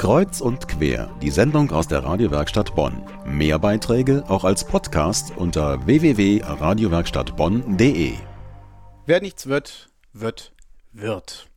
Kreuz und quer, die Sendung aus der Radiowerkstatt Bonn. Mehr Beiträge auch als Podcast unter www.radiowerkstattbonn.de. Wer nichts wird, wird, wird.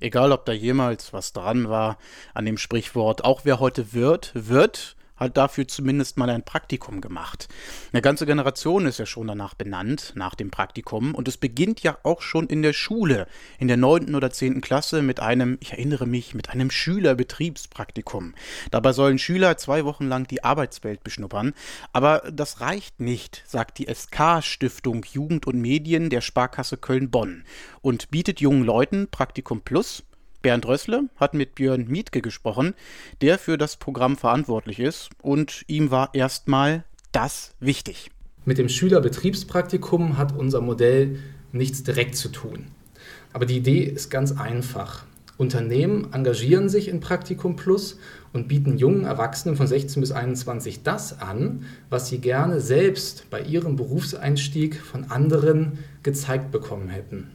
Egal, ob da jemals was dran war an dem Sprichwort, auch wer heute wird, wird, hat dafür zumindest mal ein Praktikum gemacht. Eine ganze Generation ist ja schon danach benannt, nach dem Praktikum. Und es beginnt ja auch schon in der Schule, in der neunten oder zehnten Klasse mit einem, ich erinnere mich, mit einem Schülerbetriebspraktikum. Dabei sollen Schüler zwei Wochen lang die Arbeitswelt beschnuppern. Aber das reicht nicht, sagt die SK-Stiftung Jugend und Medien der Sparkasse Köln-Bonn und bietet jungen Leuten Praktikum Plus Bernd Rössle hat mit Björn Mietke gesprochen, der für das Programm verantwortlich ist, und ihm war erstmal das wichtig. Mit dem Schülerbetriebspraktikum hat unser Modell nichts direkt zu tun. Aber die Idee ist ganz einfach. Unternehmen engagieren sich in Praktikum Plus und bieten jungen Erwachsenen von 16 bis 21 das an, was sie gerne selbst bei ihrem Berufseinstieg von anderen gezeigt bekommen hätten.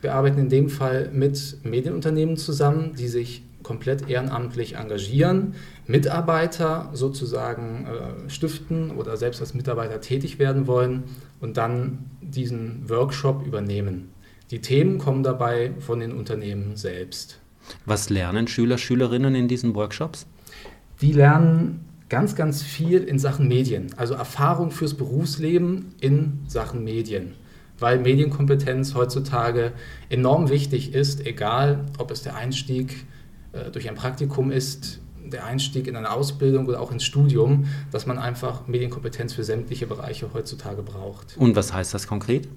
Wir arbeiten in dem Fall mit Medienunternehmen zusammen, die sich komplett ehrenamtlich engagieren, Mitarbeiter sozusagen äh, stiften oder selbst als Mitarbeiter tätig werden wollen und dann diesen Workshop übernehmen. Die Themen kommen dabei von den Unternehmen selbst. Was lernen Schüler, Schülerinnen in diesen Workshops? Die lernen ganz, ganz viel in Sachen Medien, also Erfahrung fürs Berufsleben in Sachen Medien weil Medienkompetenz heutzutage enorm wichtig ist, egal ob es der Einstieg äh, durch ein Praktikum ist, der Einstieg in eine Ausbildung oder auch ins Studium, dass man einfach Medienkompetenz für sämtliche Bereiche heutzutage braucht. Und was heißt das konkret?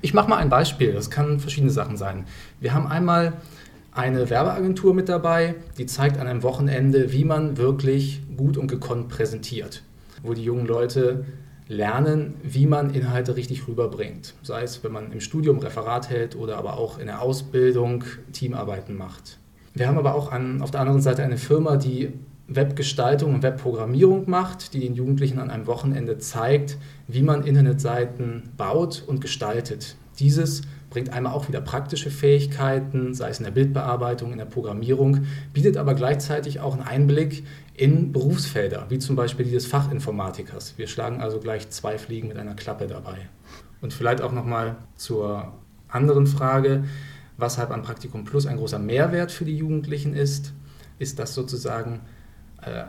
Ich mache mal ein Beispiel, das kann verschiedene Sachen sein. Wir haben einmal eine Werbeagentur mit dabei, die zeigt an einem Wochenende, wie man wirklich gut und gekonnt präsentiert, wo die jungen Leute lernen, wie man Inhalte richtig rüberbringt. Sei es, wenn man im Studium Referat hält oder aber auch in der Ausbildung Teamarbeiten macht. Wir haben aber auch an, auf der anderen Seite eine Firma, die Webgestaltung und Webprogrammierung macht, die den Jugendlichen an einem Wochenende zeigt, wie man Internetseiten baut und gestaltet. Dieses bringt einmal auch wieder praktische Fähigkeiten, sei es in der Bildbearbeitung, in der Programmierung, bietet aber gleichzeitig auch einen Einblick in Berufsfelder, wie zum Beispiel die des Fachinformatikers. Wir schlagen also gleich zwei Fliegen mit einer Klappe dabei. Und vielleicht auch nochmal zur anderen Frage, weshalb ein Praktikum Plus ein großer Mehrwert für die Jugendlichen ist, ist, dass sozusagen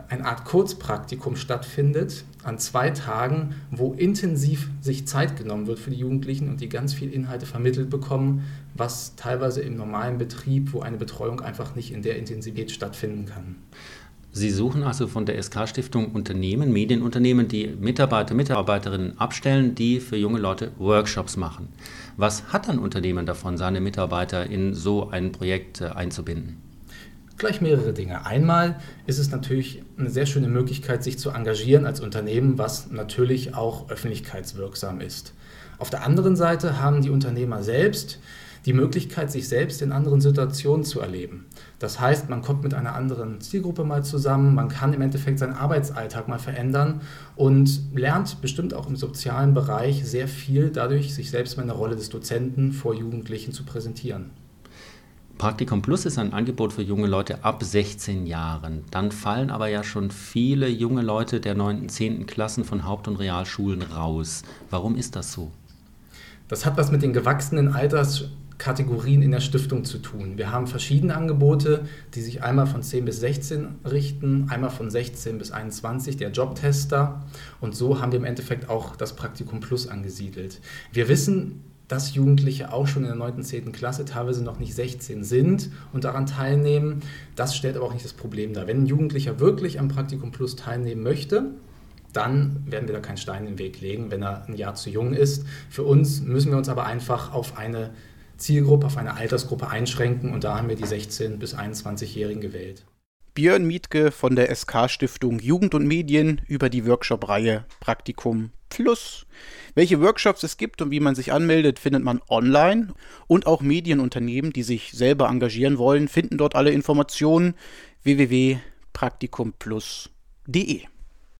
eine Art Kurzpraktikum stattfindet an zwei Tagen, wo intensiv sich Zeit genommen wird für die Jugendlichen und die ganz viel Inhalte vermittelt bekommen, was teilweise im normalen Betrieb, wo eine Betreuung einfach nicht in der Intensität stattfinden kann. Sie suchen also von der SK-Stiftung Unternehmen, Medienunternehmen, die Mitarbeiter, Mitarbeiterinnen abstellen, die für junge Leute Workshops machen. Was hat ein Unternehmen davon, seine Mitarbeiter in so ein Projekt äh, einzubinden? Gleich mehrere Dinge. Einmal ist es natürlich eine sehr schöne Möglichkeit, sich zu engagieren als Unternehmen, was natürlich auch öffentlichkeitswirksam ist. Auf der anderen Seite haben die Unternehmer selbst die Möglichkeit, sich selbst in anderen Situationen zu erleben. Das heißt, man kommt mit einer anderen Zielgruppe mal zusammen, man kann im Endeffekt seinen Arbeitsalltag mal verändern und lernt bestimmt auch im sozialen Bereich sehr viel dadurch, sich selbst mal in der Rolle des Dozenten vor Jugendlichen zu präsentieren. Praktikum Plus ist ein Angebot für junge Leute ab 16 Jahren. Dann fallen aber ja schon viele junge Leute der 9. und 10. Klassen von Haupt- und Realschulen raus. Warum ist das so? Das hat was mit den gewachsenen Alterskategorien in der Stiftung zu tun. Wir haben verschiedene Angebote, die sich einmal von 10 bis 16 richten, einmal von 16 bis 21, der Jobtester. Und so haben wir im Endeffekt auch das Praktikum Plus angesiedelt. Wir wissen, dass Jugendliche auch schon in der 9. und 10. Klasse teilweise noch nicht 16 sind und daran teilnehmen. Das stellt aber auch nicht das Problem dar. Wenn ein Jugendlicher wirklich am Praktikum Plus teilnehmen möchte, dann werden wir da keinen Stein im Weg legen, wenn er ein Jahr zu jung ist. Für uns müssen wir uns aber einfach auf eine Zielgruppe, auf eine Altersgruppe einschränken und da haben wir die 16- bis 21-Jährigen gewählt. Björn Mietke von der SK-Stiftung Jugend und Medien über die Workshop-Reihe Praktikum Plus. Welche Workshops es gibt und wie man sich anmeldet, findet man online. Und auch Medienunternehmen, die sich selber engagieren wollen, finden dort alle Informationen www.praktikumplus.de.